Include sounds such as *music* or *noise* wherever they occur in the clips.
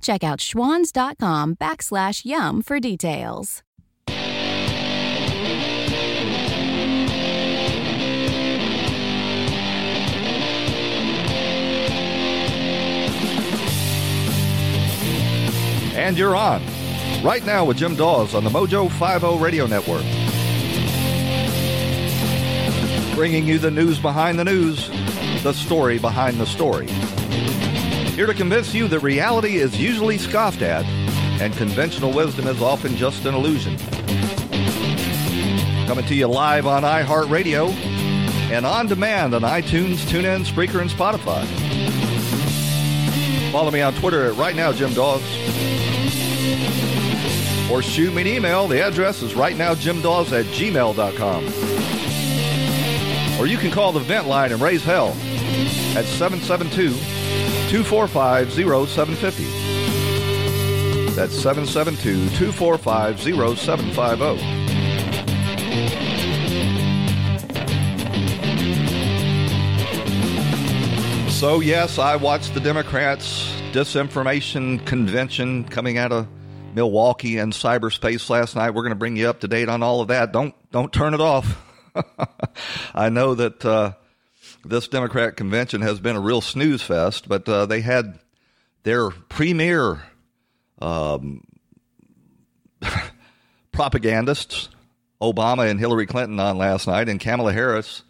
Check out schwans.com backslash YUM for details. And you're on. Right now with Jim Dawes on the Mojo 50 Radio Network. Bringing you the news behind the news, the story behind the story. Here to convince you that reality is usually scoffed at and conventional wisdom is often just an illusion. Coming to you live on iHeartRadio and on demand on iTunes, TuneIn, Spreaker, and Spotify. Follow me on Twitter at Right Now Jim Dawes. Or shoot me an email. The address is right now Jim Dawes at gmail.com. Or you can call the vent line and raise hell at 772 245 0750. That's 772 245 0750. So, yes, I watched the Democrats' disinformation convention coming out of Milwaukee and cyberspace last night. We're going to bring you up to date on all of that. Don't don't turn it off. *laughs* I know that uh, this Democratic convention has been a real snooze fest, but uh, they had their premier um, *laughs* propagandists, Obama and Hillary Clinton, on last night, and Kamala Harris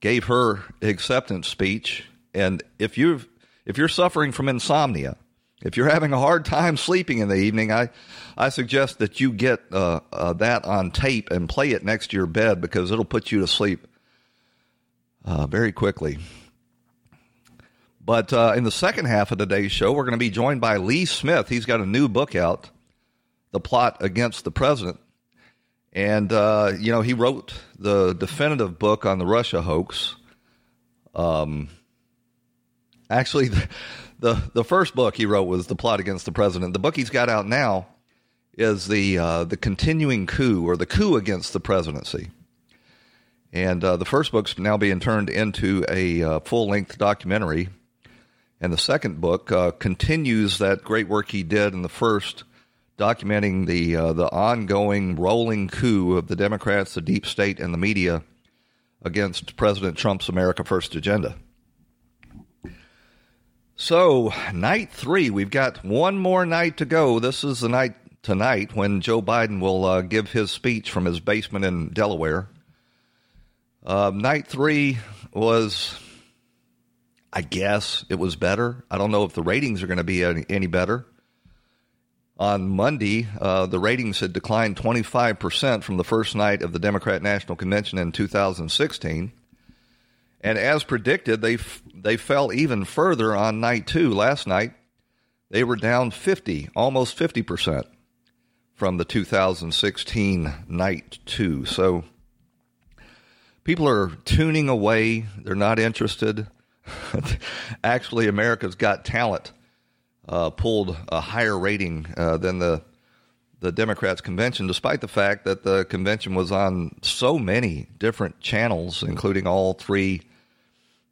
gave her acceptance speech. And if you if you're suffering from insomnia, if you're having a hard time sleeping in the evening, I I suggest that you get uh, uh, that on tape and play it next to your bed because it'll put you to sleep uh, very quickly. But uh, in the second half of today's show, we're going to be joined by Lee Smith. He's got a new book out, "The Plot Against the President," and uh, you know he wrote the definitive book on the Russia hoax. Um, Actually, the, *laughs* the, the first book he wrote was The Plot Against the President. The book he's got out now is the uh, the continuing coup or the coup against the presidency. And uh, the first book's now being turned into a uh, full length documentary. And the second book uh, continues that great work he did in the first, documenting the uh, the ongoing rolling coup of the Democrats, the deep state, and the media against President Trump's America First agenda. So, night three, we've got one more night to go. This is the night tonight when Joe Biden will uh, give his speech from his basement in Delaware. Uh, night three was, I guess, it was better. I don't know if the ratings are going to be any, any, better. On Monday, uh, the ratings had declined 25% from the first night of the Democrat National Convention in 2016. And as predicted, they f- they fell even further on night two. Last night, they were down 50, almost 50 percent from the 2016 night two. So people are tuning away. They're not interested. *laughs* Actually, America's Got Talent uh, pulled a higher rating uh, than the the Democrats' convention, despite the fact that the convention was on so many different channels, including all three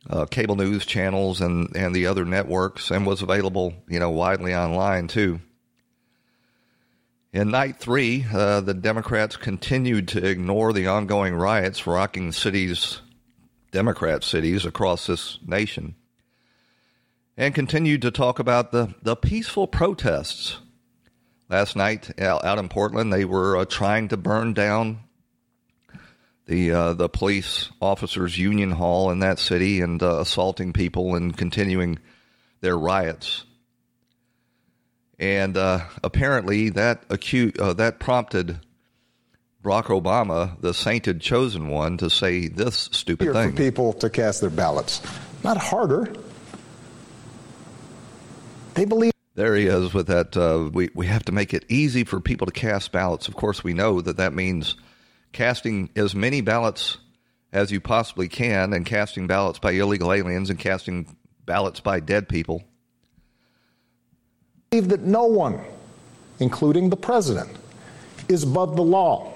uh, cable news channels and, and the other networks and was available, you know, widely online too. In night three, uh, the Democrats continued to ignore the ongoing riots rocking cities, Democrat cities across this nation, and continued to talk about the, the peaceful protests. Last night out in Portland, they were uh, trying to burn down the uh, the police officers' union hall in that city and uh, assaulting people and continuing their riots. And uh, apparently, that acute uh, that prompted Barack Obama, the sainted chosen one, to say this stupid Here thing. For people to cast their ballots, not harder. They believe. There he is with that. Uh, we, we have to make it easy for people to cast ballots. Of course, we know that that means casting as many ballots as you possibly can and casting ballots by illegal aliens and casting ballots by dead people. Believe that no one, including the president, is above the law.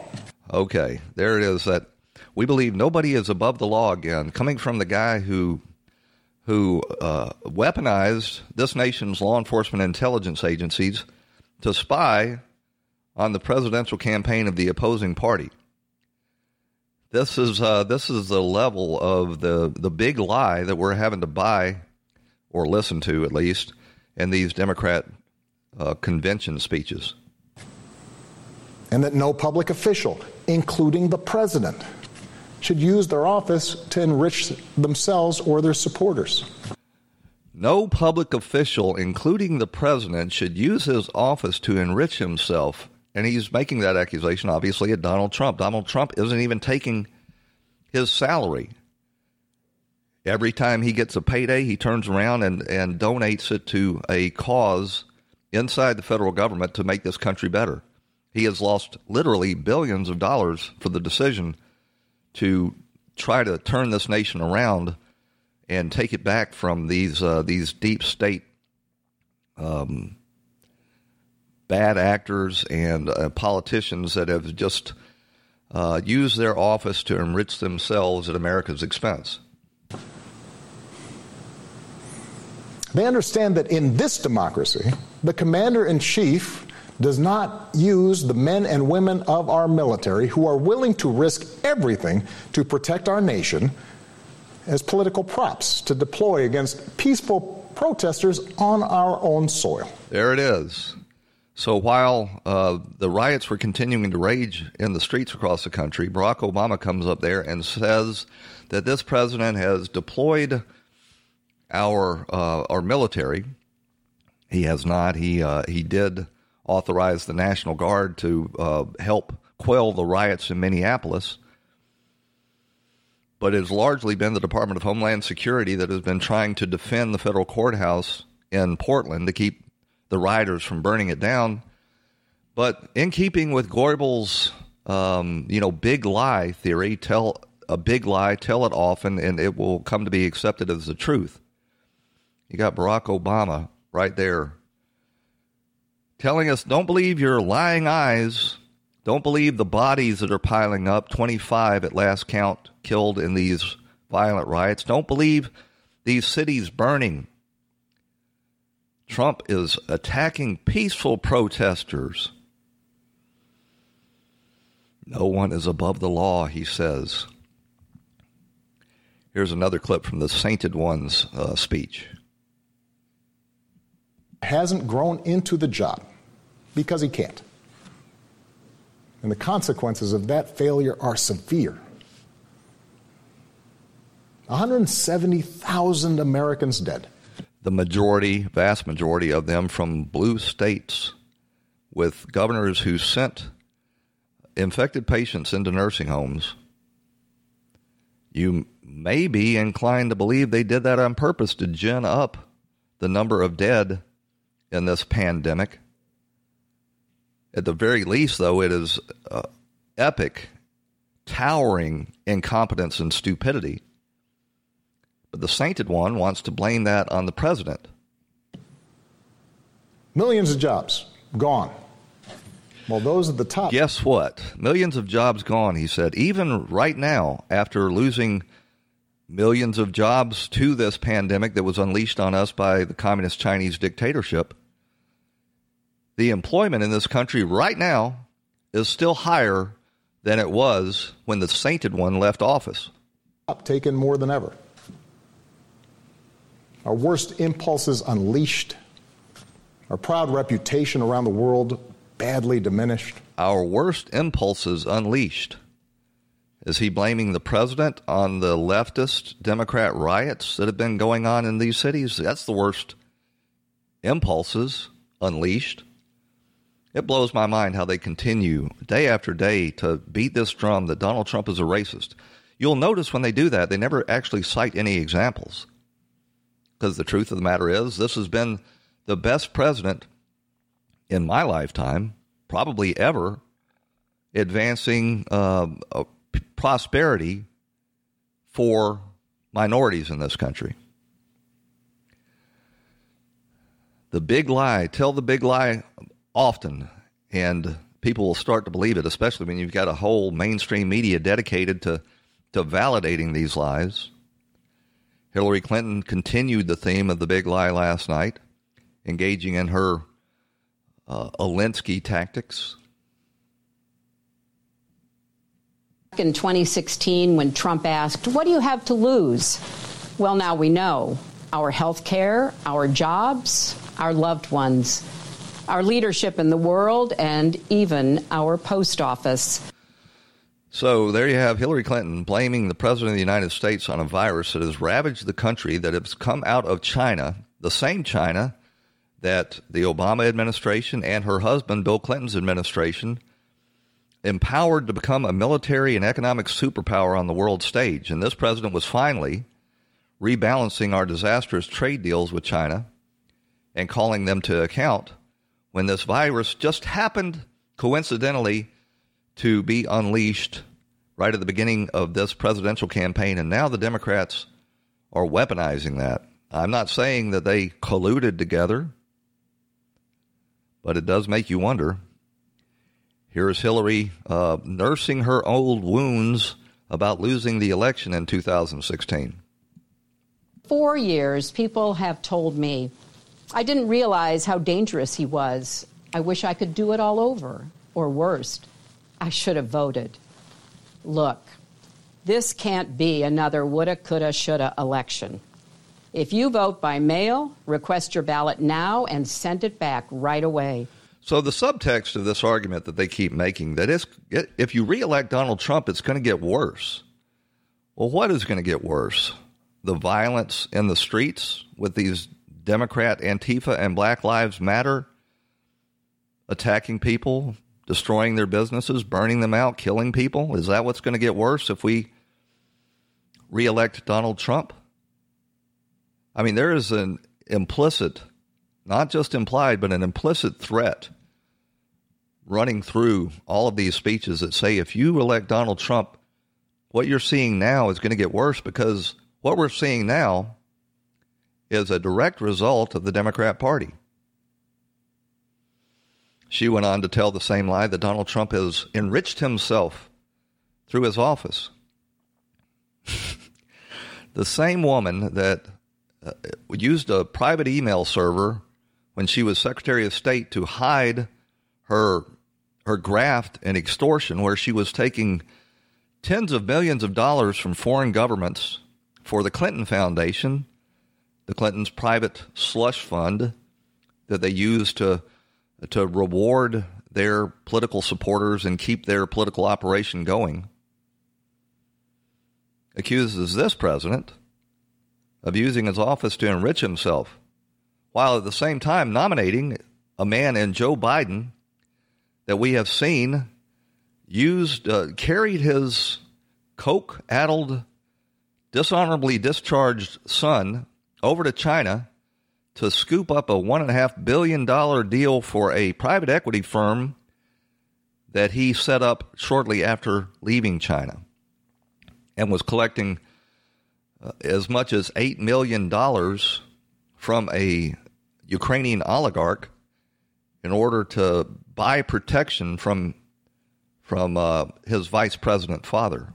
Okay, there it is. That we believe nobody is above the law again. Coming from the guy who who uh, weaponized this nation's law enforcement intelligence agencies to spy on the presidential campaign of the opposing party. This is uh, this is the level of the the big lie that we're having to buy or listen to at least in these Democrat uh, convention speeches. And that no public official, including the president, should use their office to enrich themselves or their supporters. No public official, including the president, should use his office to enrich himself. And he's making that accusation, obviously, at Donald Trump. Donald Trump isn't even taking his salary. Every time he gets a payday, he turns around and, and donates it to a cause inside the federal government to make this country better. He has lost literally billions of dollars for the decision to try to turn this nation around and take it back from these uh, these deep state um, bad actors and uh, politicians that have just uh, used their office to enrich themselves at America's expense. They understand that in this democracy, the commander in chief does not use the men and women of our military who are willing to risk everything to protect our nation as political props to deploy against peaceful protesters on our own soil. There it is. So while uh, the riots were continuing to rage in the streets across the country, Barack Obama comes up there and says that this president has deployed our uh, our military. He has not. He uh, he did authorize the National Guard to uh, help quell the riots in Minneapolis. But it has largely been the Department of Homeland Security that has been trying to defend the federal courthouse in Portland to keep the rioters from burning it down. But in keeping with Goebbels' um, you know, big lie theory, tell a big lie, tell it often, and it will come to be accepted as the truth. You got Barack Obama right there telling us don't believe your lying eyes. Don't believe the bodies that are piling up 25 at last count killed in these violent riots. Don't believe these cities burning. Trump is attacking peaceful protesters. No one is above the law, he says. Here's another clip from the Sainted One's uh, speech. Hasn't grown into the job because he can't. And the consequences of that failure are severe. 170,000 Americans dead. The majority, vast majority of them from blue states with governors who sent infected patients into nursing homes. You may be inclined to believe they did that on purpose to gin up the number of dead in this pandemic. At the very least, though, it is uh, epic, towering incompetence and stupidity. But the sainted one wants to blame that on the president. Millions of jobs gone. Well, those at the top. Guess what? Millions of jobs gone, he said. Even right now, after losing millions of jobs to this pandemic that was unleashed on us by the communist Chinese dictatorship, the employment in this country right now is still higher than it was when the sainted one left office. Taken more than ever. Our worst impulses unleashed. Our proud reputation around the world badly diminished. Our worst impulses unleashed. Is he blaming the president on the leftist Democrat riots that have been going on in these cities? That's the worst impulses unleashed. It blows my mind how they continue day after day to beat this drum that Donald Trump is a racist. You'll notice when they do that, they never actually cite any examples. Because the truth of the matter is, this has been the best president in my lifetime, probably ever, advancing uh, prosperity for minorities in this country. The big lie, tell the big lie often, and people will start to believe it, especially when you've got a whole mainstream media dedicated to, to validating these lies. Hillary Clinton continued the theme of the big lie last night, engaging in her uh, Alinsky tactics. In 2016, when Trump asked, What do you have to lose? Well, now we know our health care, our jobs, our loved ones, our leadership in the world, and even our post office. So there you have Hillary Clinton blaming the President of the United States on a virus that has ravaged the country that has come out of China, the same China that the Obama administration and her husband, Bill Clinton's administration, empowered to become a military and economic superpower on the world stage. And this president was finally rebalancing our disastrous trade deals with China and calling them to account when this virus just happened coincidentally to be unleashed right at the beginning of this presidential campaign. And now the Democrats are weaponizing that. I'm not saying that they colluded together, but it does make you wonder Here's Hillary uh, nursing her old wounds about losing the election in 2016. Four years, people have told me, I didn't realize how dangerous he was. I wish I could do it all over. Or worst, I should have voted. Look, this can't be another woulda, coulda, shoulda election. If you vote by mail, request your ballot now and send it back right away. So the subtext of this argument that they keep making that is if you reelect Donald Trump, it's going to get worse. Well, what is going to get worse? The violence in the streets with these Democrat Antifa and Black Lives Matter attacking people, destroying their businesses, burning them out, killing people? Is that what's going to get worse if we reelect Donald Trump? I mean, there is an implicit not just implied, but an implicit threat running through all of these speeches that say if you elect Donald Trump, what you're seeing now is going to get worse because what we're seeing now is a direct result of the Democrat Party. She went on to tell the same lie that Donald Trump has enriched himself through his office. *laughs* the same woman that uh, used a private email server when she was Secretary of State to hide her her graft and extortion, where she was taking tens of millions of dollars from foreign governments for the Clinton Foundation, the Clintons' private slush fund that they used to to reward their political supporters and keep their political operation going. Accuses this president of using his office to enrich himself while at the same time nominating a man in Joe Biden that we have seen used, uh, carried his coke addled, dishonorably discharged son over to China to scoop up a $1.5 billion deal for a private equity firm that he set up shortly after leaving China and was collecting uh, as much as $8 million from a Ukrainian oligarch in order to buy protection from from uh, his vice president father.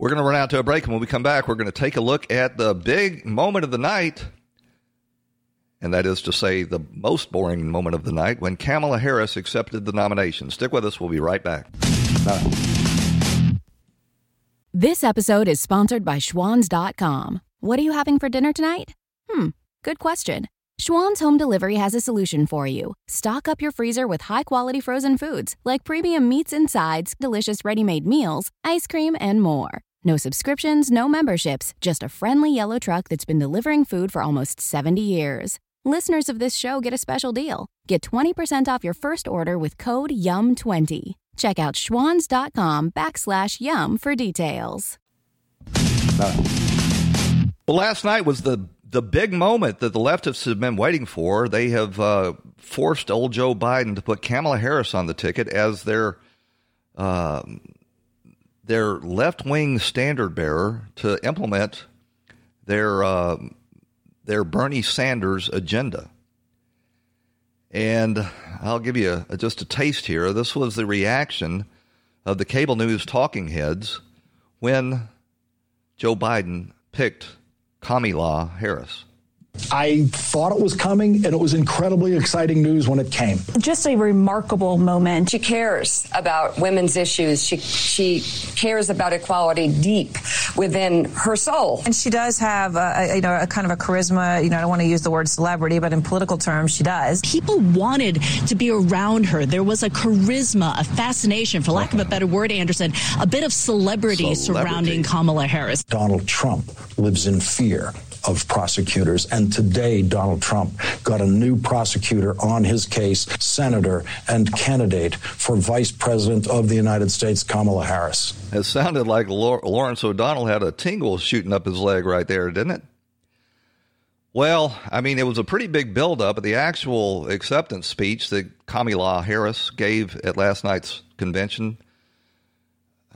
We're going to run out to a break, and when we come back, we're going to take a look at the big moment of the night, and that is to say, the most boring moment of the night when Kamala Harris accepted the nomination. Stick with us; we'll be right back. This episode is sponsored by Schwans.com. What are you having for dinner tonight? Hmm, good question. Schwan's Home Delivery has a solution for you. Stock up your freezer with high quality frozen foods like premium meats and sides, delicious ready made meals, ice cream, and more. No subscriptions, no memberships, just a friendly yellow truck that's been delivering food for almost 70 years. Listeners of this show get a special deal. Get 20% off your first order with code YUM20. Check out schwans.com backslash YUM for details. Well, last night was the the big moment that the leftists have been waiting for, they have uh, forced old Joe Biden to put Kamala Harris on the ticket as their uh, their left wing standard bearer to implement their uh, their Bernie Sanders agenda. And I'll give you a, just a taste here. This was the reaction of the cable news talking heads when Joe Biden picked Kamala Harris. I thought it was coming, and it was incredibly exciting news when it came. Just a remarkable moment. She cares about women's issues. She she cares about equality deep within her soul. And she does have, a, you know, a kind of a charisma. You know, I don't want to use the word celebrity, but in political terms, she does. People wanted to be around her. There was a charisma, a fascination, for lack of a better word, Anderson, a bit of celebrity, celebrity. surrounding Kamala Harris. Donald Trump lives in fear of prosecutors. And today, Donald Trump got a new prosecutor on his case, Senator and candidate for Vice President of the United States, Kamala Harris. It sounded like Lawrence O'Donnell had a tingle shooting up his leg right there, didn't it? Well, I mean, it was a pretty big buildup, the actual acceptance speech that Kamala Harris gave at last night's convention.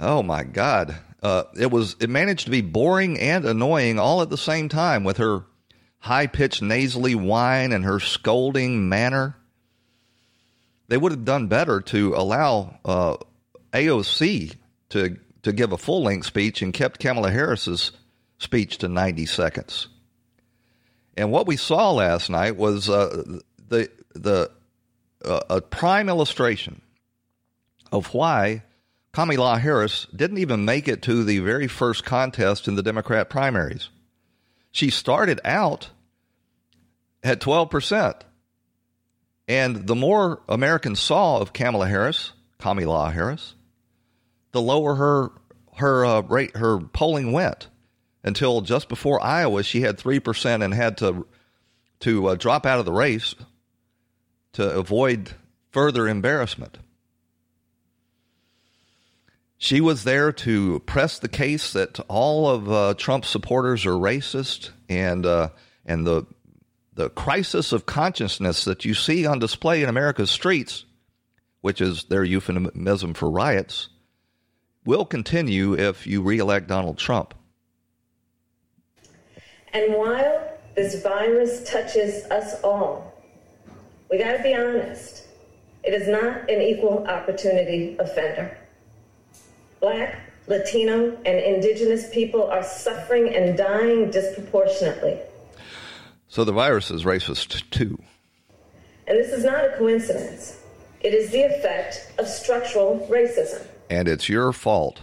Oh my God! Uh, it was it managed to be boring and annoying all at the same time with her high pitched nasally whine and her scolding manner. They would have done better to allow uh, AOC to to give a full length speech and kept Kamala Harris's speech to 90 seconds. And what we saw last night was uh, the the uh, a prime illustration of why Kamala Harris didn't even make it to the very first contest in the Democrat primaries. She started out at 12%. And the more Americans saw of Kamala Harris, Kamala Harris, the lower her her uh, rate her polling went until just before Iowa she had 3% and had to to uh, drop out of the race to avoid further embarrassment. She was there to press the case that all of uh, Trump's supporters are racist, and uh, and the the crisis of consciousness that you see on display in America's streets, which is their euphemism for riots, will continue if you reelect Donald Trump. And while this virus touches us all, we got to be honest. It is not an equal opportunity offender. Black, Latino, and indigenous people are suffering and dying disproportionately. So the virus is racist too. And this is not a coincidence. It is the effect of structural racism. And it's your fault.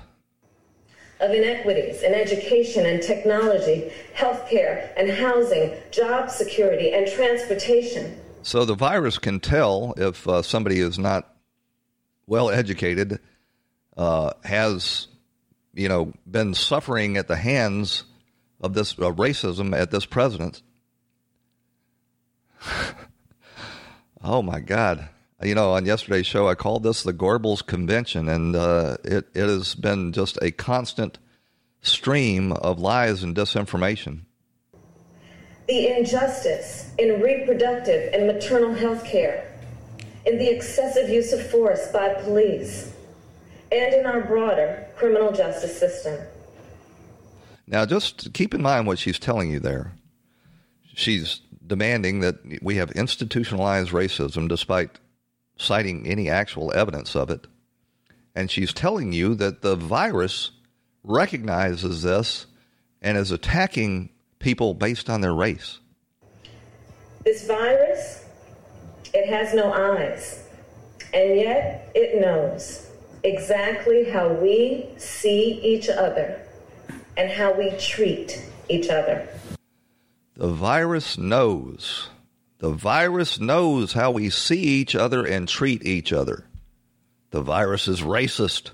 Of inequities in education and technology, healthcare and housing, job security and transportation. So the virus can tell if uh, somebody is not well educated uh, has, you know, been suffering at the hands of this uh, racism at this president. *laughs* oh my God! You know, on yesterday's show, I called this the Goebbels Convention, and uh, it it has been just a constant stream of lies and disinformation. The injustice in reproductive and maternal health care, in the excessive use of force by police and in our broader criminal justice system. Now, just keep in mind what she's telling you there. She's demanding that we have institutionalized racism despite citing any actual evidence of it. And she's telling you that the virus recognizes this and is attacking people based on their race. This virus, it has no eyes, and yet it knows exactly how we see each other and how we treat each other. The virus knows. The virus knows how we see each other and treat each other. The virus is racist,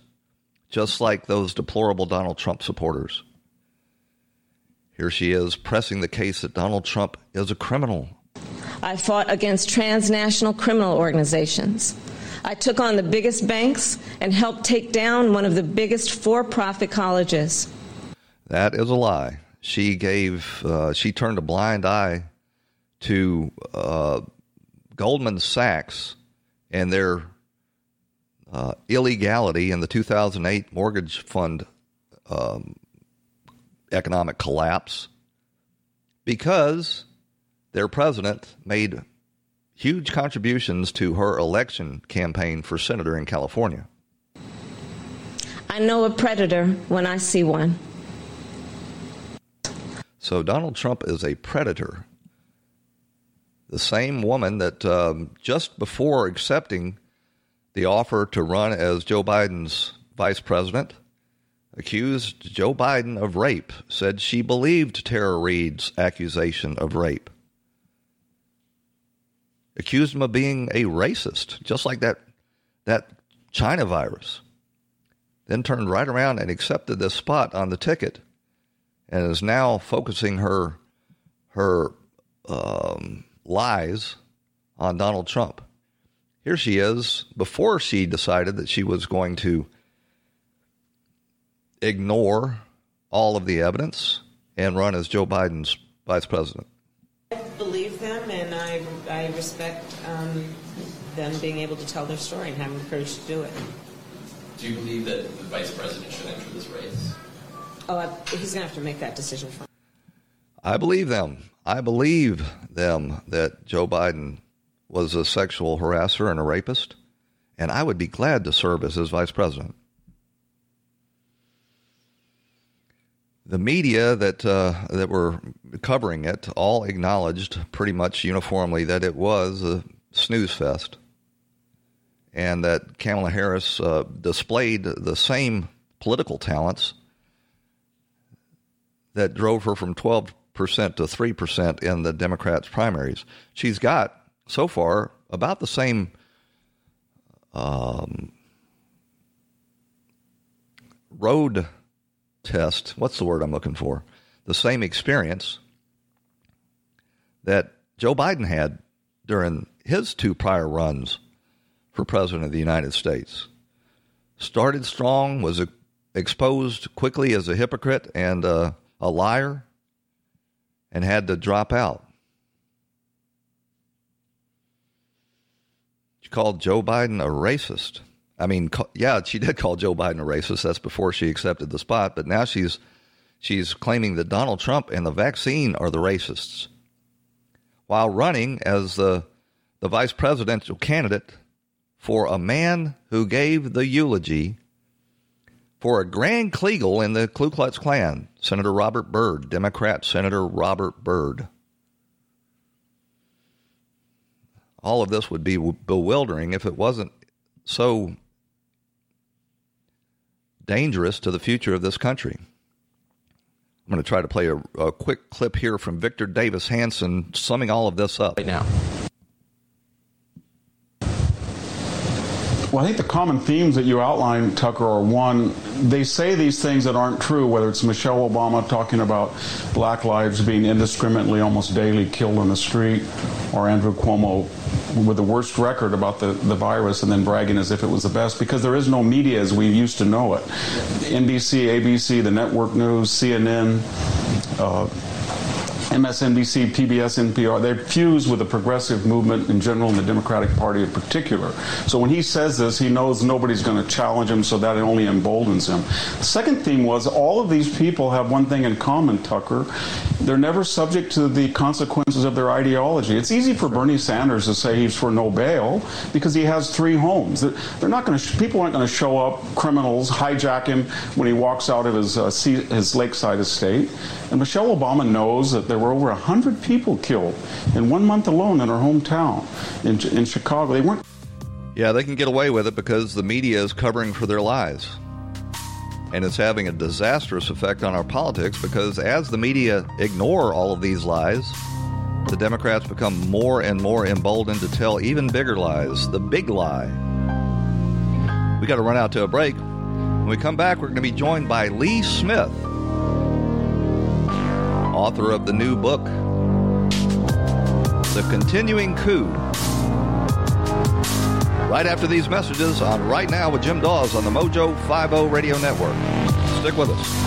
just like those deplorable Donald Trump supporters. Here she is pressing the case that Donald Trump is a criminal. I fought against transnational criminal organizations. I took on the biggest banks and helped take down one of the biggest for profit colleges. That is a lie. she gave uh, she turned a blind eye to uh, Goldman Sachs and their uh, illegality in the 2008 mortgage fund um, economic collapse because their president made huge contributions to her election campaign for senator in California. I know a predator when I see one. So Donald Trump is a predator. The same woman that um, just before accepting the offer to run as Joe Biden's vice president accused Joe Biden of rape, said she believed Tara Reade's accusation of rape. Accused him of being a racist, just like that, that China virus. Then turned right around and accepted this spot on the ticket and is now focusing her, her um, lies on Donald Trump. Here she is before she decided that she was going to ignore all of the evidence and run as Joe Biden's vice president. I believe them, and I, I respect um, them being able to tell their story and having the courage to do it. Do you believe that the vice president should enter this race? Oh, I, he's going to have to make that decision for. I believe them. I believe them that Joe Biden was a sexual harasser and a rapist, and I would be glad to serve as his vice president. The media that uh, that were covering it all acknowledged pretty much uniformly that it was a snooze fest, and that Kamala Harris uh, displayed the same political talents that drove her from twelve percent to three percent in the Democrats' primaries. She's got so far about the same. Um, road test, what's the word I'm looking for? The same experience that Joe Biden had during his two prior runs for president of the United States. Started strong, was exposed quickly as a hypocrite and uh, a liar, and had to drop out. She called Joe Biden a racist. I mean, yeah, she did call Joe Biden a racist. That's before she accepted the spot. But now she's she's claiming that Donald Trump and the vaccine are the racists, while running as the the vice presidential candidate for a man who gave the eulogy for a Grand Kleagle in the Ku Klux Klan, Senator Robert Byrd, Democrat Senator Robert Byrd. All of this would be bewildering if it wasn't so dangerous to the future of this country. I'm going to try to play a, a quick clip here from Victor Davis Hanson summing all of this up. Right now. Well, I think the common themes that you outlined, Tucker, are one, they say these things that aren't true, whether it's Michelle Obama talking about black lives being indiscriminately, almost daily killed on the street, or Andrew Cuomo with the worst record about the, the virus and then bragging as if it was the best, because there is no media as we used to know it. NBC, ABC, the network news, CNN, uh, MSNBC, PBS, NPR, they fuse with the progressive movement in general and the Democratic Party in particular. So when he says this, he knows nobody's going to challenge him, so that only emboldens him. The second theme was all of these people have one thing in common, Tucker. They're never subject to the consequences of their ideology. It's easy for Bernie Sanders to say he's for no bail because he has three homes. They're not going to, people aren't going to show up, criminals, hijack him when he walks out of his, uh, his lakeside estate. And Michelle Obama knows that there were over 100 people killed in one month alone in our hometown in, in Chicago. They weren't. Yeah, they can get away with it because the media is covering for their lies. And it's having a disastrous effect on our politics because as the media ignore all of these lies, the Democrats become more and more emboldened to tell even bigger lies, the big lie. We got to run out to a break. When we come back, we're going to be joined by Lee Smith, author of the new book, The Continuing Coup. Right after these messages on Right Now with Jim Dawes on the Mojo 50 Radio Network. Stick with us.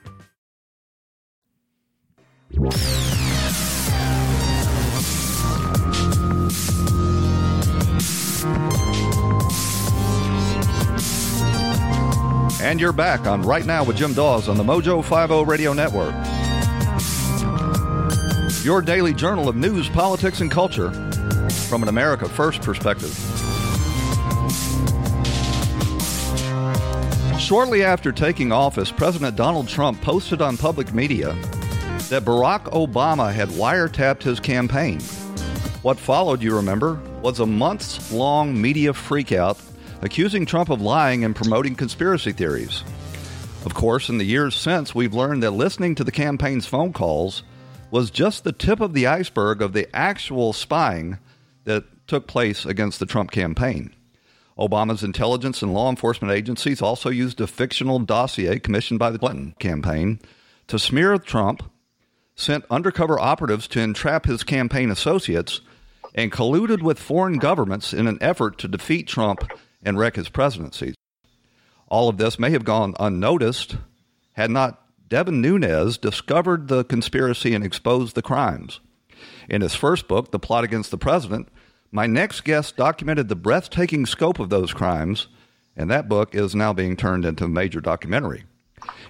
And you're back on Right Now with Jim Dawes on the Mojo 50 Radio Network. Your daily journal of news, politics, and culture from an America First perspective. Shortly after taking office, President Donald Trump posted on public media that Barack Obama had wiretapped his campaign. What followed, you remember, was a months long media freakout accusing Trump of lying and promoting conspiracy theories. Of course, in the years since, we've learned that listening to the campaign's phone calls was just the tip of the iceberg of the actual spying that took place against the Trump campaign. Obama's intelligence and law enforcement agencies also used a fictional dossier commissioned by the Clinton campaign to smear Trump, sent undercover operatives to entrap his campaign associates, and colluded with foreign governments in an effort to defeat Trump and wreck his presidency. All of this may have gone unnoticed had not Devin Nunes discovered the conspiracy and exposed the crimes. In his first book, The Plot Against the President, my next guest documented the breathtaking scope of those crimes, and that book is now being turned into a major documentary.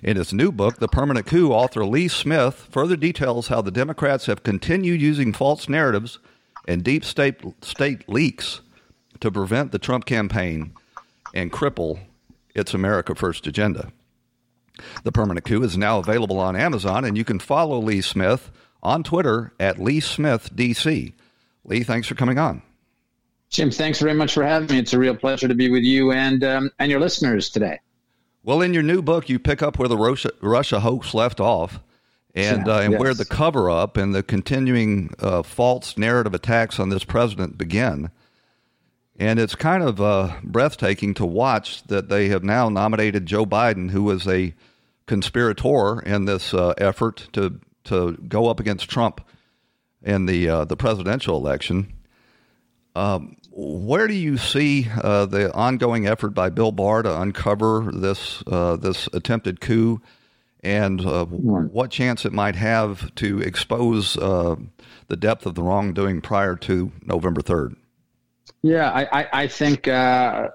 In his new book, The Permanent Coup, author Lee Smith further details how the Democrats have continued using false narratives and deep state, state leaks to prevent the Trump campaign and cripple its America First agenda. The Permanent Coup is now available on Amazon, and you can follow Lee Smith on Twitter at Lee Smith DC. Lee, thanks for coming on. Jim, thanks very much for having me. It's a real pleasure to be with you and um, and your listeners today. Well, in your new book, you pick up where the Russia, Russia hoax left off, and yeah, uh, and yes. where the cover up and the continuing uh, false narrative attacks on this president begin. And it's kind of uh, breathtaking to watch that they have now nominated Joe Biden, who was a conspirator in this uh, effort to to go up against Trump in the uh, the presidential election. Um, where do you see uh, the ongoing effort by Bill Barr to uncover this uh, this attempted coup, and uh, what chance it might have to expose the depth of the wrongdoing prior to November third? Yeah, I, I, I think, uh,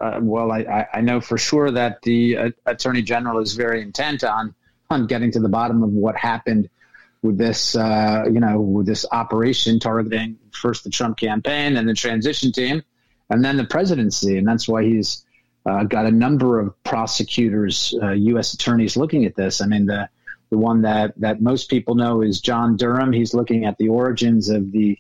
uh, well, I, I know for sure that the uh, Attorney General is very intent on, on getting to the bottom of what happened with this, uh, you know, with this operation targeting first the Trump campaign and the transition team and then the presidency. And that's why he's uh, got a number of prosecutors, U.S. Uh, attorneys looking at this. I mean, the, the one that, that most people know is John Durham. He's looking at the origins of the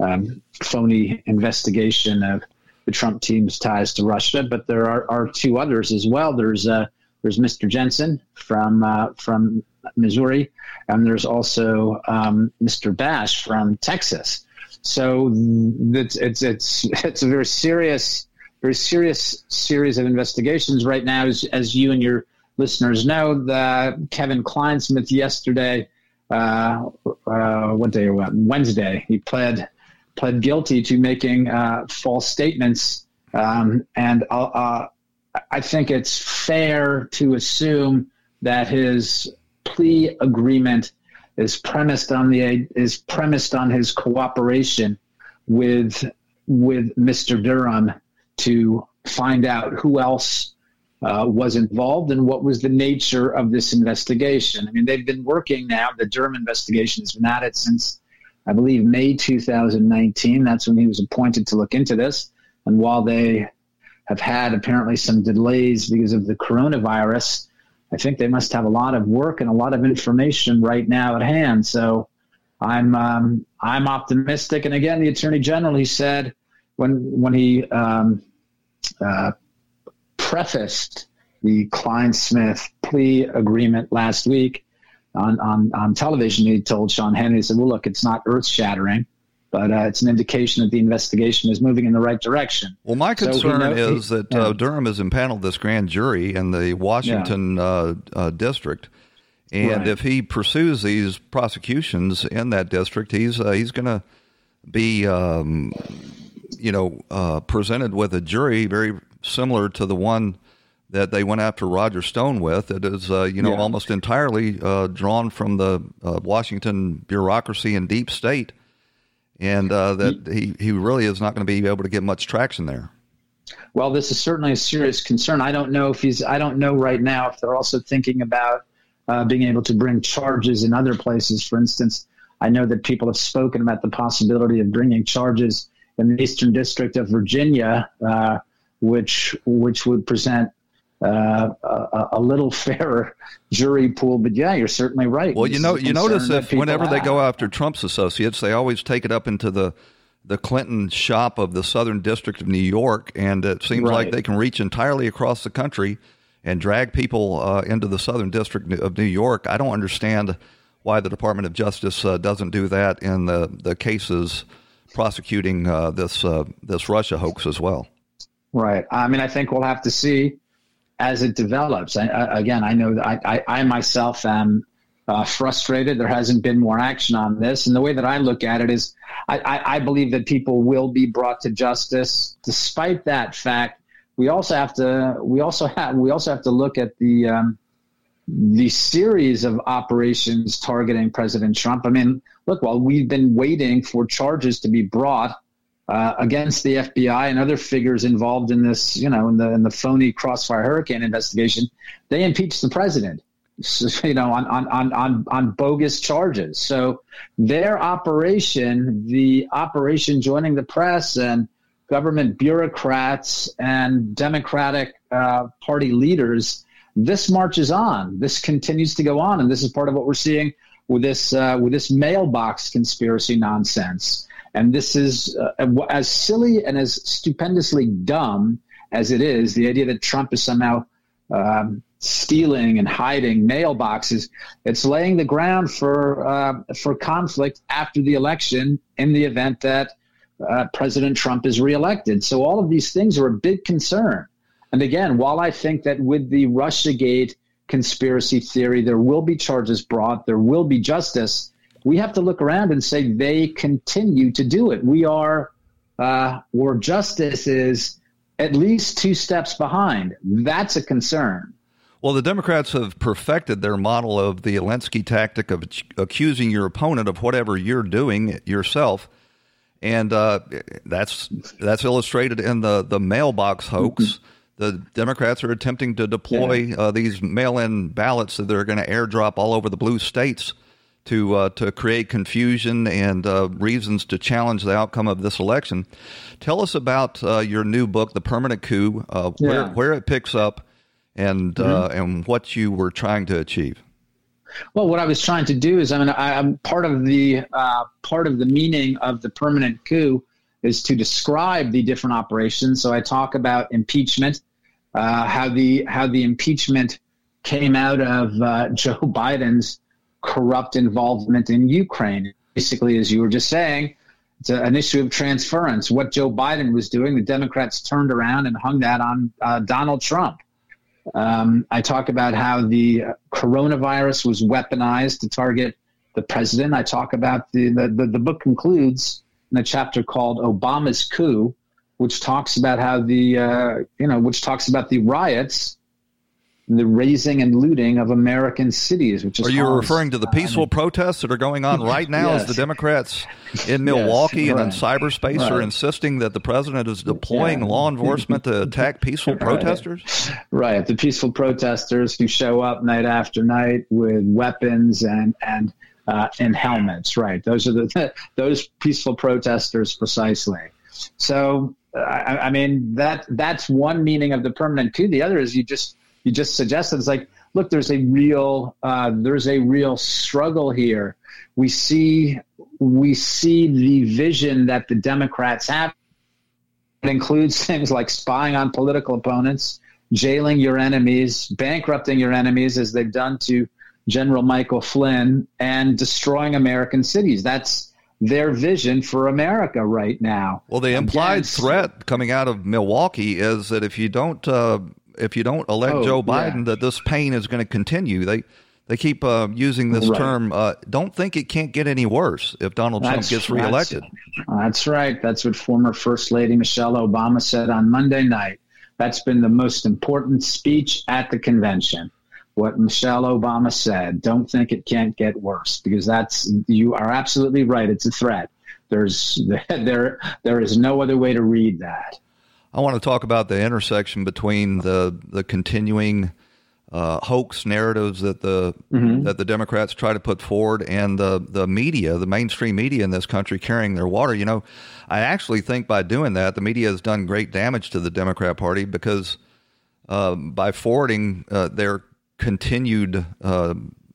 um, phony investigation of the Trump team's ties to Russia. But there are, are two others as well. There's uh, there's Mr. Jensen from uh, from Missouri, and there's also um, Mr. Bash from Texas. So it's it's it's *laughs* it's a very serious very serious series of investigations right now. As, as you and your listeners know, the Kevin Clinesmith yesterday, uh, uh, what day Wednesday, he pled pled guilty to making uh, false statements, um, and uh, uh, I think it's fair to assume that his plea agreement is premised on the is premised on his cooperation with with Mr. Durham to find out who else uh, was involved and what was the nature of this investigation. I mean, they've been working now. The Durham investigation has been at it since I believe, May 2019. That's when he was appointed to look into this. And while they have had apparently some delays because of the coronavirus, I think they must have a lot of work and a lot of information right now at hand. So I'm um, I'm optimistic. And again, the Attorney General he said when when he um, uh, prefaced the Clinesmith plea agreement last week, on, on, on television, he told Sean Hannity, he said, well, look, it's not earth shattering, but uh, it's an indication that the investigation is moving in the right direction. Well, my concern so know, is that uh, Durham has impaneled this grand jury in the Washington yeah. uh, uh district. And right. if he pursues these prosecutions in that district, he's uh, he's going to be, um, you know, uh, presented with a jury very similar to the one that they went after Roger Stone with. It is, uh, you know, yeah. almost entirely uh, drawn from the uh, Washington bureaucracy and deep state, and uh, that he, he really is not going to be able to get much traction there. Well, this is certainly a serious concern. I don't know if he's. I don't know right now if they're also thinking about uh, being able to bring charges in other places. For instance, I know that people have spoken about the possibility of bringing charges in the Eastern District of Virginia, uh, which which would present uh, a, a, little *laughs* fairer jury pool. But yeah, you're certainly right. Well, you know, you notice if whenever have. they go after Trump's associates, they always take it up into the the Clinton shop of the Southern District of New York, and it seems right. like they can reach entirely across the country and drag people uh, into the Southern District of New York. I don't understand why the Department of Justice uh, doesn't do that in the the cases prosecuting uh, this uh, this Russia hoax as well. Right. I mean, I think we'll have to see as it develops. I, I, again, I know that I, I, myself am uh, frustrated. There hasn't been more action on this. And the way that I look at it is I, believe that people will be brought to justice. Despite that fact, we also have to we also have we also have to look at the um, the series of operations targeting President Trump. I mean, look, while we've been waiting for charges to be brought uh, against the FBI and other figures involved in this, you know, in the in the phony Crossfire Hurricane investigation, they impeached the president, *laughs* you know, on on on on on bogus charges. So their operation, the operation joining the press and government bureaucrats and Democratic uh, Party leaders, this marches on. This continues to go on, and this is part of what we're seeing with this uh, with this mailbox conspiracy nonsense. And this is uh, as silly and as stupendously dumb as it is. The idea that Trump is somehow um, stealing and hiding mailboxes. It's laying the ground for uh, for conflict after the election in the event that uh, President Trump is reelected. So all of these things are a big concern. And again, while I think that with the RussiaGate conspiracy theory, there will be charges brought, there will be justice we have to look around and say they continue to do it. We are, uh, or justice is at least two steps behind. That's a concern. Well, the Democrats have perfected their model of the Alinsky tactic of accusing your opponent of whatever you're doing yourself, and uh, that's that's illustrated in the the mailbox hoax. Mm-hmm. The Democrats are attempting to deploy yeah. uh, these mail-in ballots that they're going to airdrop all over the blue states to uh, to create confusion and uh, reasons to challenge the outcome of this election. Tell us about uh, your new book, The Permanent Coup, uh, yeah. where where it picks up, and uh, mm-hmm. and what you were trying to achieve. Well, what I was trying to do is, I mean, I, am part of the uh, part of the meaning of the permanent coup is to describe the different operations. So I talk about impeachment, how the how the impeachment came out of *laughs* Joe Biden's corrupt involvement in Ukraine. Basically, as you were just saying, it's a, an issue of transference. What Joe Biden was doing, the Democrats turned around and hung that on uh, Donald Trump. Um, I talk about how the coronavirus was weaponized to target the president. I talk about the, the, the, the book concludes in a chapter called Obama's coup, which talks about how the, uh, you know, which talks about the riots the razing and looting of American cities. Which is are you referring to the peaceful protests that are going on *laughs* right now yes. as the Democrats in *laughs* Milwaukee yes, and in cyberspace right. are insisting that the president is deploying yeah. law *laughs* enforcement to attack peaceful right. protesters? Right, the peaceful protesters who show up night after night with weapons and and uh, and helmets. Right, those are the those peaceful protesters precisely. So. I, I mean that that's one meaning of the permanent coup. The other is you just you just suggested. It's like, look, there's a real uh, there's a real struggle here. We see we see the vision that the Democrats have. It includes *laughs* things like spying on political opponents, jailing your enemies, bankrupting your enemies, as they've done to General Michael Flynn and destroying American cities. That's their vision for America right now. Well, the implied Against, threat coming out of Milwaukee is that if you don't uh, if you don't elect oh, Joe Biden, yeah. that this pain is going to continue. They they keep uh, using this right. term. Uh, don't think it can't get any worse if Donald that's, Trump gets reelected. That's, that's right. That's what former First Lady Michelle Obama said on Monday night. That's been the most important speech at the convention. What Michelle Obama said. Don't think it can't get worse because that's you are absolutely right. It's a threat. There's *laughs* there there is no other way to read that. I want to talk about the intersection between the the continuing uh, hoax narratives that the mm-hmm. that the Democrats try to put forward, and the the media, the mainstream media in this country, carrying their water. You know, I actually think by doing that, the media has done great damage to the Democrat Party because uh, by forwarding uh, their continued uh,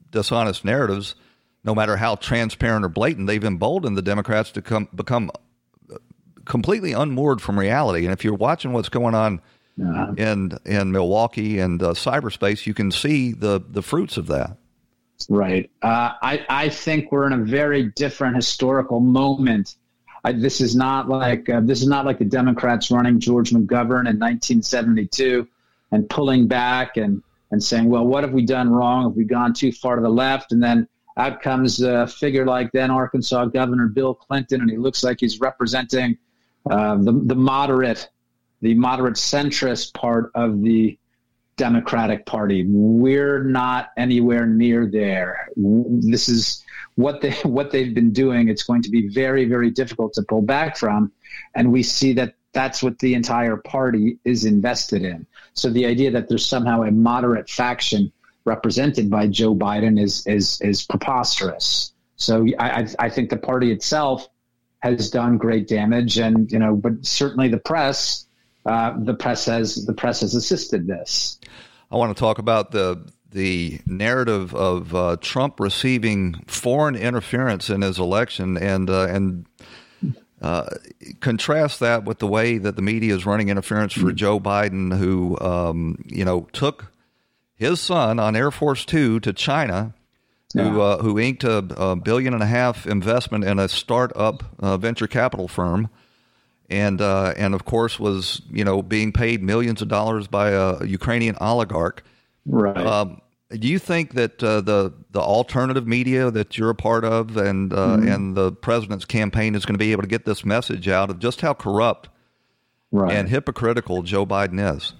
dishonest narratives, no matter how transparent or blatant, they've emboldened the Democrats to come become completely unmoored from reality. And if you're watching what's going on uh-huh. in in Milwaukee and uh, cyberspace, you can see the the fruits of that. Right. Uh, I I think we're in a very different historical moment. I, this is not like uh, this is not like the Democrats running George McGovern in 1972 and pulling back and and saying, well, what have we done wrong? Have we gone too far to the left? And then out comes a figure like then Arkansas Governor Bill Clinton, and he looks like he's representing uh, the the moderate the moderate centrist part of the Democratic Party. We're not anywhere near there. This is what they *laughs* what they've been doing. It's going to be very very difficult to pull back from, and we see that that's what the entire party is invested in. So the idea that there's somehow a moderate faction represented by Joe Biden is is is preposterous. So I I think the party itself has done great damage, and you know, but certainly the press uh, the press has the press has assisted this. I want to talk about the the narrative of uh, Trump receiving foreign interference in his election, and uh, and uh, contrast that with the way that the media is running interference for Joe Biden, who um, you know took his son on Air Force Two to China. Yeah. Who, uh, who inked a, a, billion and a half investment in a startup uh, venture capital firm, and uh, and of course was you know being paid millions of dollars by a Ukrainian oligarch. Right. Um, do you think that uh, the the alternative media that you're a part of and uh, mm-hmm. and the president's campaign is going to be able to get this message out of just how corrupt right. and hypocritical Joe Biden is?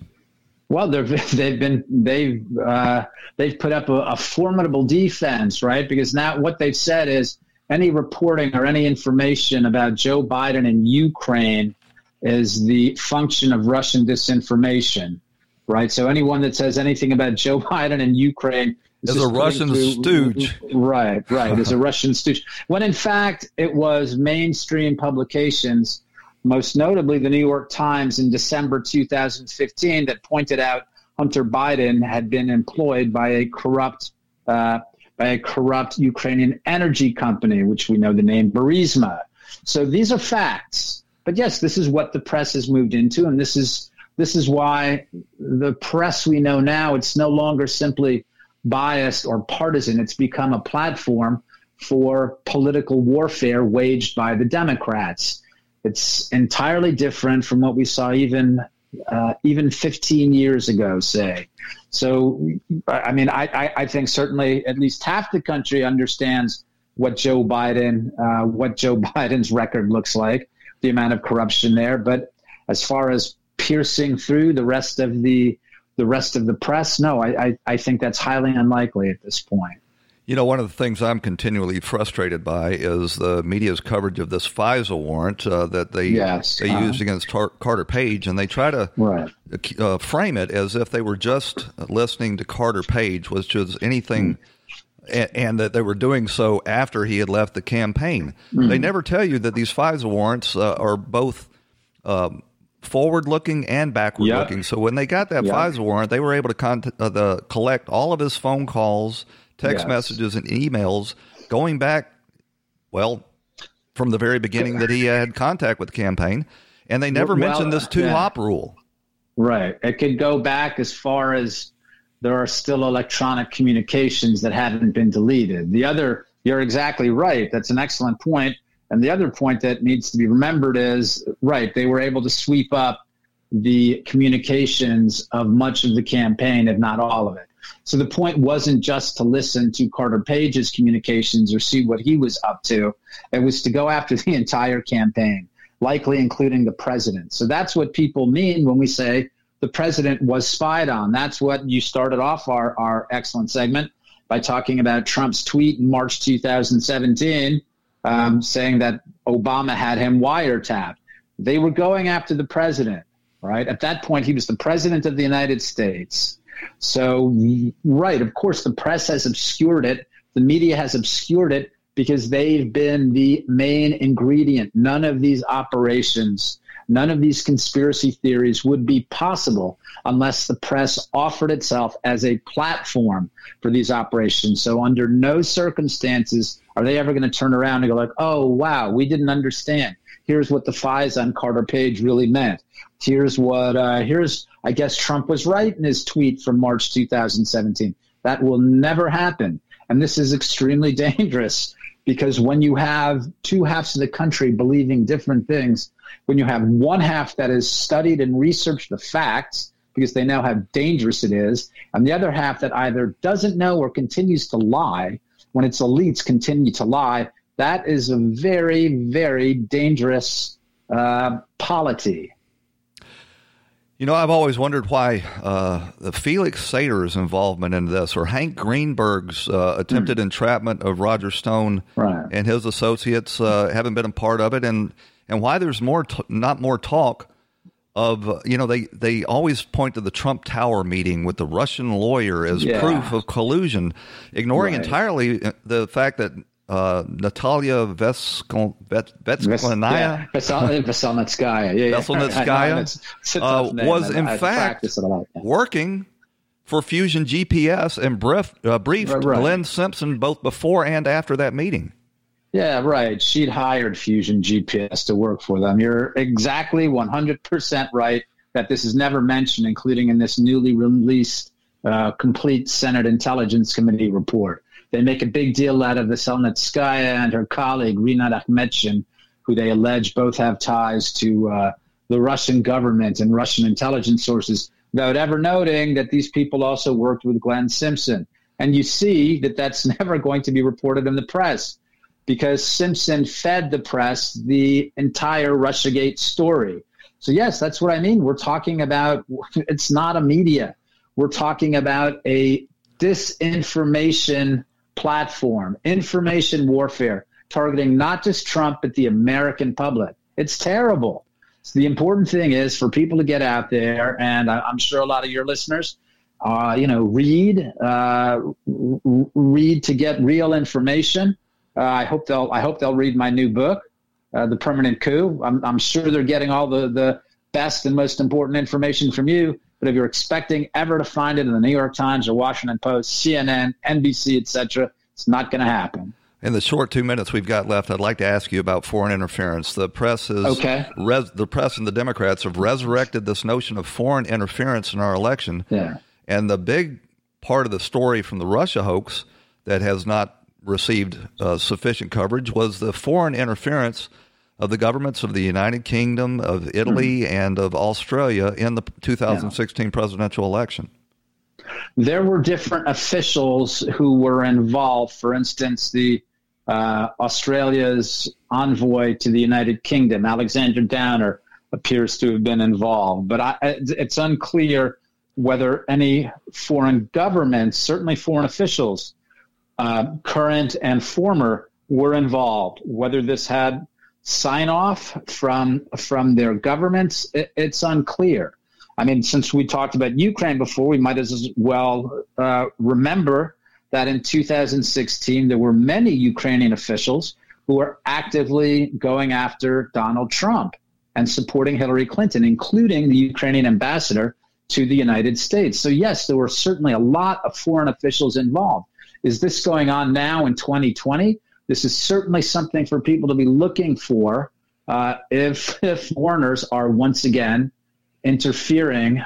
Well, they've *laughs* they've been they've uh, they've put up a, a formidable defense, right? Because now what they've said is any reporting or any information about Joe Biden and Ukraine is the function of Russian disinformation, right? So anyone that says anything about Joe *laughs* Biden and Ukraine is a Russian through, stooge. *laughs* Right, right. is a Russian stooge. When in fact it was mainstream publications, most notably the New York Times in December 2015, that pointed out Hunter Biden had been employed by a corrupt uh, by a corrupt Ukrainian energy company, which we know the name Burisma. So these are facts. But yes, this is what the press has moved into, and this is this is why the press we know now it's no longer simply biased or partisan. It's become a platform for political warfare waged by the Democrats. It's entirely different from what we saw even uh, even 15 years ago, say. So, I mean, I, I, I, think certainly at least half the country understands what Joe Biden, uh, what Joe *laughs* Biden's record looks like, the amount of corruption there. But as far as piercing through the rest of the the rest of the press, no, I, I, I think that's highly unlikely at this point. You know, one of the things I'm continually frustrated by is the media's coverage of this FISA warrant uh, that they yes. they uh used against Tar- Carter Page, and they try to right. uh, frame it as if they were just listening to Carter Page, which was anything. Mm. And, and that they were doing so after he had left the campaign. Mm. They never tell you that these FISA warrants uh, are both um, forward looking and backward yep. looking. So when they got that yep. FISA warrant, they were able to con- uh, the, collect all of his phone calls, text yes. messages and emails going back, well, from the very beginning that he had contact with the campaign. And they never well, mentioned this two yeah. hop rule. Right. It could go back as far as there are still electronic communications that haven't been deleted. The other, you're exactly right. That's an excellent point. And the other point that needs to be remembered is right, they were able to sweep up the communications of much of the campaign, if not all of it. So the point wasn't just to listen to Carter Page's communications or see what he was up to. It was to go after *laughs* the entire campaign, likely including the president. So that's what people mean when we say the president was spied on. That's what you started off our, our excellent segment by talking about Trump's tweet in March 2017 um, saying that Obama had him wiretapped. They were going after the president right? At that point, he was the president of the United States. So, right, of course, the press has obscured it, the media has obscured it because they've been the main ingredient. None of these operations, none of these conspiracy theories would be possible unless the press offered itself as a platform for these operations. So, under no circumstances are they ever going to turn around and go like, "Oh, wow, we didn't understand." Here's what the FISA on Carter Page really meant. Here's what, uh, here's, I guess Trump was right in his tweet from March 2017. That will never happen. And this is extremely *laughs* dangerous because when you have two halves of the country believing different things, when you have one half that has studied and researched the facts, because they know how dangerous it is, and the other half that either doesn't know or continues to lie, when its elites continue to lie, that is a very, very dangerous uh, polity. You know, I've always wondered why uh, the Felix Sater's involvement in this, or Hank Greenberg's uh, attempted mm. entrapment of Roger Stone right. and his associates, uh, haven't been a part of it, and and why there's more, t- not more talk of uh, you know they they always point to the Trump Tower meeting with the Russian lawyer as yeah. proof of collusion, ignoring right. entirely uh, the fact that uh, Natalia. Veselnitskaya. Yeah, Veselnitskaya *laughs* uh, was in I, fact I working for Fusion GPS and brief, uh, briefed right, right. Glenn Simpson both before and after that meeting. Yeah, right. She'd hired Fusion GPS to work for them. You're exactly 100% right that this is never mentioned, including in this newly released uh, complete Senate Intelligence Committee report. They make a big deal out of the Veselnitskaya and her colleague, Rinat Akhmetshin, who they allege both have ties to uh, the Russian government and Russian intelligence sources, without ever noting that these people also worked with Glenn Simpson. And you see that that's *laughs* never going to be reported in the press because Simpson fed the press the entire Russiagate story. So, yes, that's what I mean. We're talking about *laughs* it's not a media, we're talking about a disinformation platform, information warfare, targeting not just Trump, but the American public. It's terrible. So the important thing is for people to get out there, and I'm sure a lot of your listeners, uh, you know, read, uh, read to get real information. Uh, I hope they'll, I hope they'll read my new book, uh, The Permanent Coup. I'm, I'm sure they're getting all the, the best and most important information from you. But if you're expecting ever to find it in the New York Times or Washington Post, CNN, NBC, etc., it's not going to happen. In the short two minutes we've got left, I'd like to ask you about foreign interference. The press is okay. Res, the press and the Democrats have resurrected this notion of foreign interference in our election. Yeah. And the big part of the story from the Russia hoax that has not received uh, sufficient coverage was the foreign interference of the governments of the United Kingdom, of Italy, mm-hmm. and of Australia in the 2016 yeah. presidential election? There were different officials who were involved. For instance, the uh, Australia's envoy to the United Kingdom, Alexander Downer, appears to have been involved. But I, it's unclear whether any foreign governments, certainly foreign officials, uh, current and former, were involved. Whether this had sign off from from their governments, it, it's unclear. I mean, since we talked about Ukraine before, we might as well uh, remember that in 2016 there were many Ukrainian officials who were actively going after Donald Trump and supporting Hillary Clinton, including the Ukrainian ambassador to the United States. So, yes, there were certainly a lot of foreign officials involved. Is this going on now in 2020? This is certainly something for people to be looking for uh, if, *laughs* if foreigners are once again interfering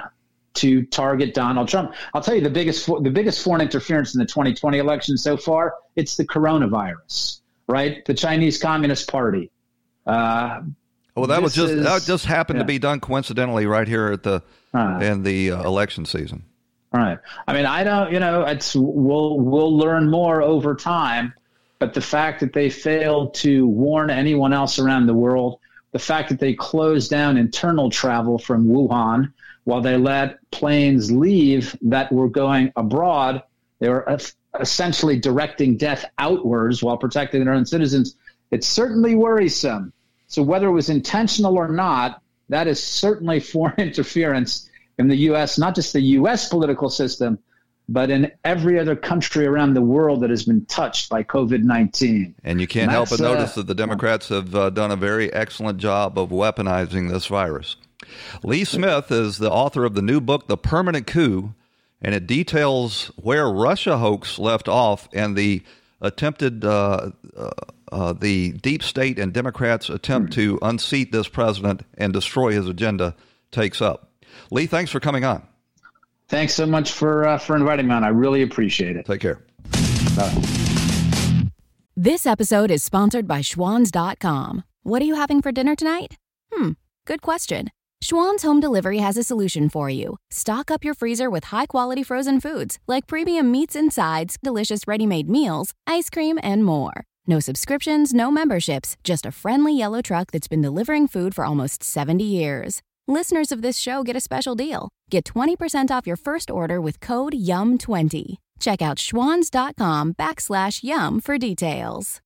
to target Donald Trump. I'll tell you the biggest the biggest foreign interference in the 2020 election so far. It's the coronavirus, right? The Chinese Communist Party. Uh, well, that was just is, that just happened yeah. to be done coincidentally right here at the uh, in the uh, election season. Right. I mean, I don't. You know, it's we'll we'll learn more over time. But the fact that they failed to warn anyone else around the world, the fact that they closed down internal travel from Wuhan while they let planes leave that were going abroad, they were essentially directing death outwards while protecting their own citizens. It's certainly worrisome. So, whether it was intentional or not, that is certainly *laughs* foreign interference in the U.S., not just the U.S. political system, but in every other country around the world that has been touched by COVID 19. And you can't and help but uh, notice that the Democrats have uh, done a very excellent job of weaponizing this virus. Lee Smith is the author of the new book, The Permanent Coup, and it details where Russia hoax left off and the attempted, uh, uh, uh the deep state and Democrats' attempt to unseat this president and destroy his agenda takes up. Lee, thanks for coming on. Thanks so much for uh, for inviting me on. I really appreciate it. Take care. Bye. This episode is sponsored by Schwans.com. What are you having for dinner tonight? Hmm, good question. Schwan's Home Delivery has a solution for you. Stock up your freezer with high quality frozen foods like premium meats and sides, delicious ready made meals, ice cream, and more. No subscriptions, no memberships, just a friendly yellow truck that's been delivering food for almost 70 years. Listeners of this show get a special deal. Get 20% off your first order with code YUM20. Check out schwans.com backslash YUM for details.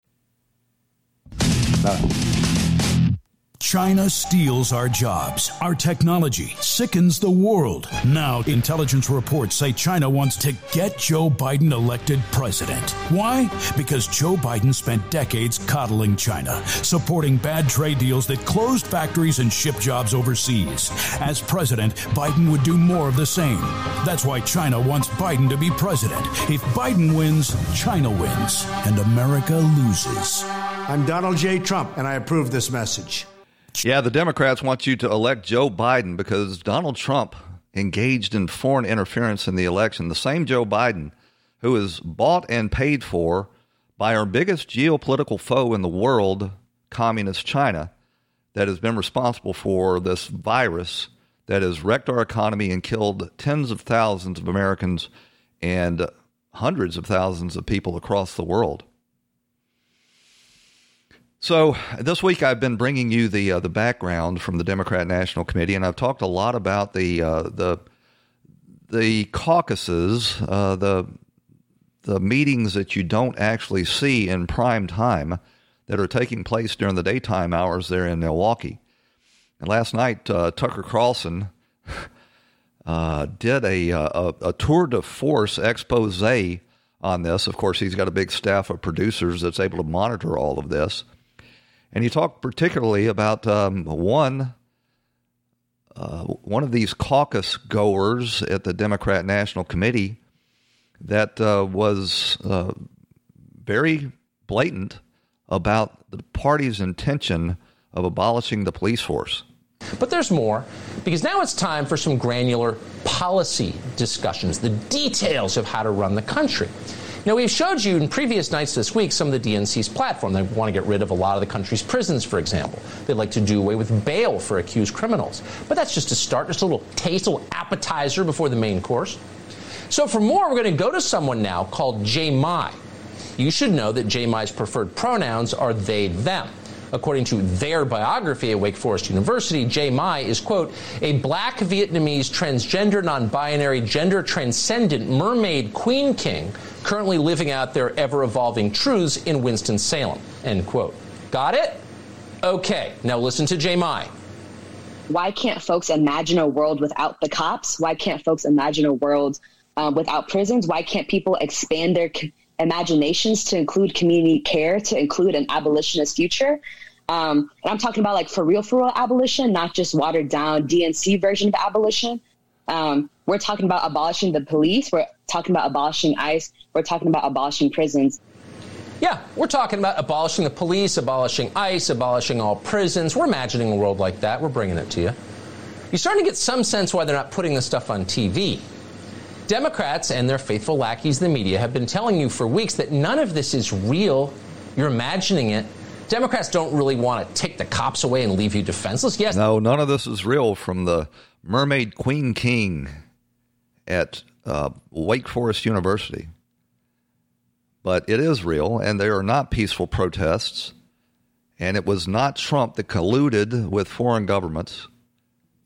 China steals our jobs. Our technology sickens the world. Now, intelligence reports say China wants to get Joe Biden elected president. Why? Because Joe Biden spent decades coddling China, supporting bad trade deals that closed factories and shipped jobs overseas. As president, Biden would do more of the same. That's why China wants Biden to be president. If Biden wins, China wins, and America loses. I'm Donald J. Trump, and I approve this message. Yeah, the Democrats want you to elect Joe Biden because Donald Trump engaged in foreign interference in the election. The same Joe Biden who is bought and paid for by our biggest geopolitical foe in the world, Communist China, that has been responsible for this virus that has wrecked our economy and killed tens of thousands of Americans and hundreds of thousands of people across the world. So this week I've been bringing you the uh, the background from the Democrat National Committee, and I've talked a lot about the uh, the the caucuses, uh, the the meetings that you don't actually see in prime time that are taking place during the daytime hours there in Milwaukee. And last night, uh, Tucker Carlson *laughs* uh, did a, uh, a, a tour de force expose on this. Of course, he's got a big staff of producers that's able to monitor all of this. And he talked particularly about um, one uh, one of these caucus goers at the Democrat National Committee that uh, was uh, very blatant about the party's intention of abolishing the police force. But there's more, because now it's time for some granular policy discussions, the details of how to run the country. Now, we've showed you in previous nights this week some of the DNC's platform. They want to get rid of a lot of the country's prisons, for example. They'd like to do away with bail for accused criminals. But that's just a start, just a little taste, a little appetizer before the main course. So, for more, we're going to go to someone now called Jay Mai. You should know that Jay Mai's preferred pronouns are they, them. According to their biography at Wake Forest University, Jay Mai is, quote, a black Vietnamese transgender, non binary, gender transcendent mermaid queen king currently living out their ever evolving truths in Winston-Salem, end quote. Got it? Okay, now listen to Jay Mai. Why can't folks imagine a world without the cops? Why can't folks imagine a world um, without prisons? Why can't people expand their imaginations to include community care, to include an abolitionist future? Um, and I'm talking about like for real, for real abolition, not just watered down DNC version of abolition. Um, we're talking about abolishing the police. We're talking about abolishing ICE. We're talking about abolishing prisons. Yeah, we're talking about abolishing the police, abolishing ICE, abolishing all prisons. We're imagining a world like that. We're bringing it to you. you're starting to get some sense why they're not putting this stuff on TV. Democrats and their faithful lackeys, in the media, have been telling you for weeks that none of this is real. You're imagining it. Democrats don't really want to take the cops away and leave you defenseless. Yes. No, none of this is real from the Mermaid Queen King at uh, Wake Forest University. But it is real, and they are not peaceful protests. And it was not Trump that colluded with foreign governments,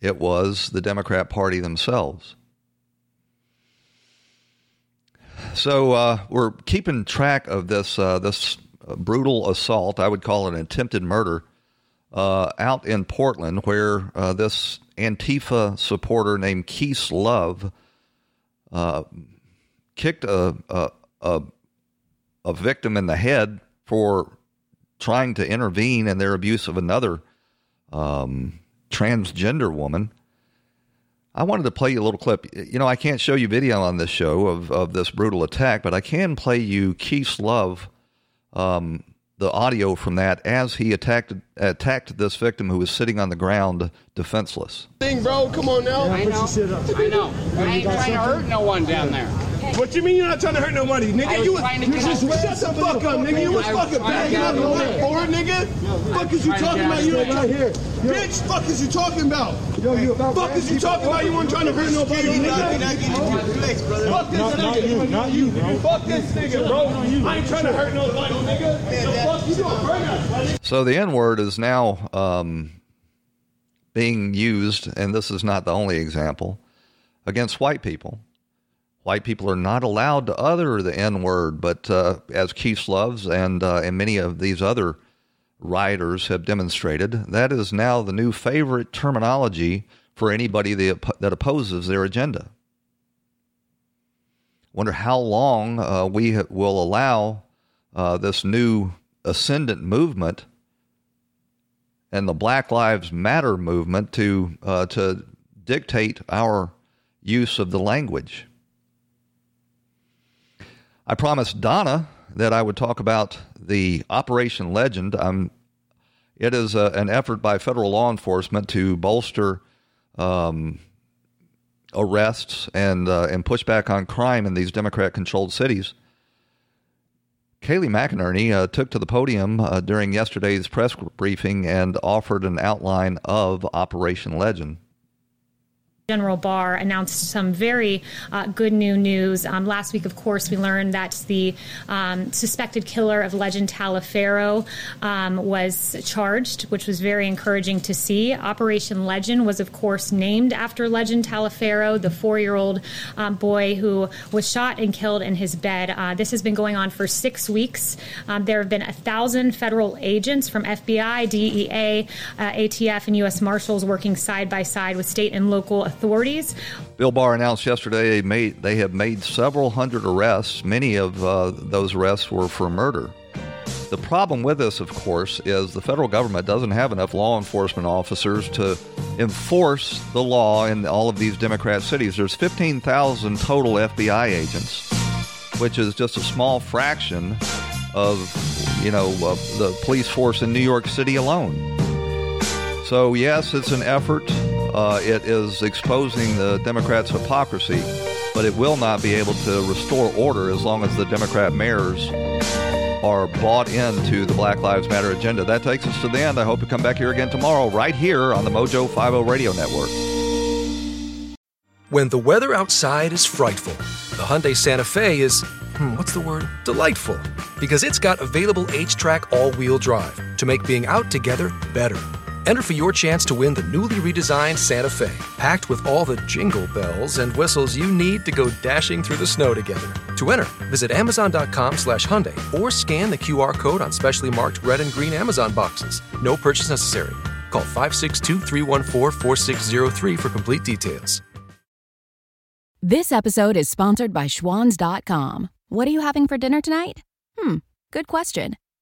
it was the Democrat Party themselves. So uh, we're keeping track of this uh, this brutal assault. I would call it an attempted murder uh, out in Portland, where uh, this Antifa supporter named Keith Love uh, kicked a, a, a a victim in the head for trying to intervene in their abuse of another um, transgender woman. I wanted to play you a little clip. You know, I can't show you video on this show of, of this brutal attack, but I can play you Keith Love, um, the audio from that as he attacked attacked this victim who was sitting on the ground defenseless. Thing, bro, come on now. I know. I know. I ain't trying to hurt no one down there. What you mean you're not trying to hurt nobody, nigga? You was, you just shut the fuck up, nigga. You was fucking banging up the left forward, nigga. Fuck is you talking about? You right here. Bitch, fuck is you talking about? Yo, you about fuck is you talking about? You weren't trying to hurt nobody, nigga. Fuck this nigga. Not you, bro. Fuck this nigga, bro. I ain't trying to hurt nobody, nigga. The fuck you doing? So the N word is now um, being used, and this is not the only example, against white people. White people are not allowed to utter the N word, but uh, as Keith Loves and uh, and many of these other writers have demonstrated, that is now the new favorite terminology for anybody that, that opposes their agenda. Wonder how long uh, we will allow uh, this new ascendant movement and the Black Lives Matter movement to uh, to dictate our use of the language. I promised Donna that I would talk about the Operation Legend. Um, it is a, an effort by federal law enforcement to bolster um, arrests and uh, and push back on crime in these Democrat-controlled cities. Kayleigh McEnany uh, took to the podium uh, during yesterday's press briefing and offered an outline of Operation Legend. General Barr announced some very uh, good new news. Um, last week, of course, we learned that the um, suspected killer of Legend Taliaferro um, was charged, which was very encouraging to see. Operation Legend was, of course, named after Legend Taliaferro, the four year old um, boy who was shot and killed in his bed. Uh, this has been going on for six weeks. Um, there have been a thousand federal agents from FBI, DEA, uh, ATF, and U.S. Marshals working side by side with state and local authorities. Bill Barr announced yesterday they, made, they have made several hundred arrests. Many of uh, those arrests were for murder. The problem with this, of course, is the federal government doesn't have enough law enforcement officers to enforce the law in all of these Democrat cities. There's 15,000 total FBI agents, which is just a small fraction of, you know, uh, the police force in New York City alone. So, yes, it's an effort uh, it is exposing the Democrats' hypocrisy, but it will not be able to restore order as long as the Democrat mayors are bought into the Black Lives Matter agenda. That takes us to the end. I hope you come back here again tomorrow, right here on the Mojo 50 Radio Network. When the weather outside is frightful, the Hyundai Santa Fe is, hmm, what's the word? Delightful. Because it's got available HTRAC all wheel drive to make being out together better. Enter for your chance to win the newly redesigned Santa Fe, packed with all the jingle bells and whistles you need to go dashing through the snow together. To enter, visit Amazon.com slash Hyundai or scan the QR code on specially marked red and green Amazon boxes. No purchase necessary. Call 562 314 4603 for complete details. This episode is sponsored by Schwans.com. What are you having for dinner tonight? Hmm, good question.